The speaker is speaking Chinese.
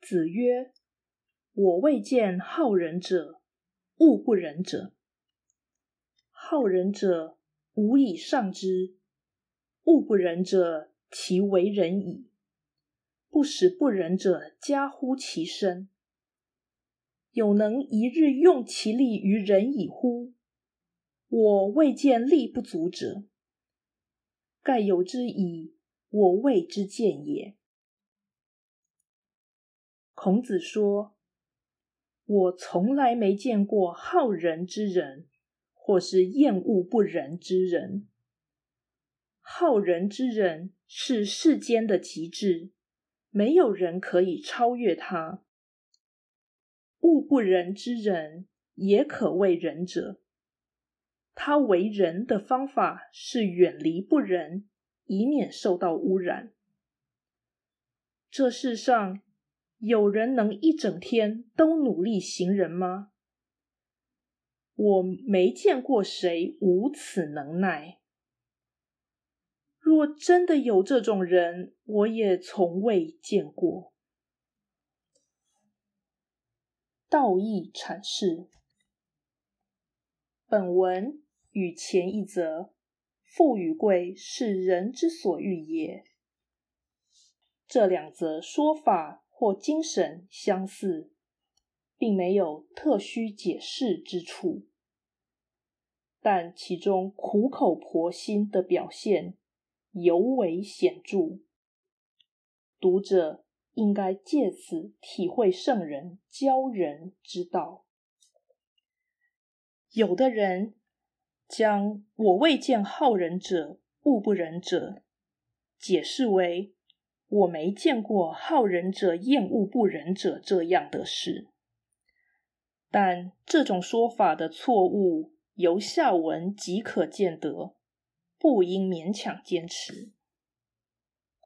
子曰：“我未见好仁者，恶不仁者。好仁者，无以上之；恶不仁者，其为人矣。不使不仁者加乎其身。有能一日用其力于仁矣乎？我未见力不足者。盖有之矣，我未之见也。”孔子说：“我从来没见过好仁之人，或是厌恶不仁之人。好仁之人是世间的极致，没有人可以超越他。恶不仁之人也可谓仁者，他为人的方法是远离不仁，以免受到污染。这世上。”有人能一整天都努力行人吗？我没见过谁无此能耐。若真的有这种人，我也从未见过。道义阐释：本文与前一则“富与贵是人之所欲也”这两则说法。或精神相似，并没有特需解释之处，但其中苦口婆心的表现尤为显著。读者应该借此体会圣人教人之道。有的人将“我未见好人者，恶不仁者”解释为。我没见过好仁者厌恶不仁者这样的事，但这种说法的错误由下文即可见得，不应勉强坚持。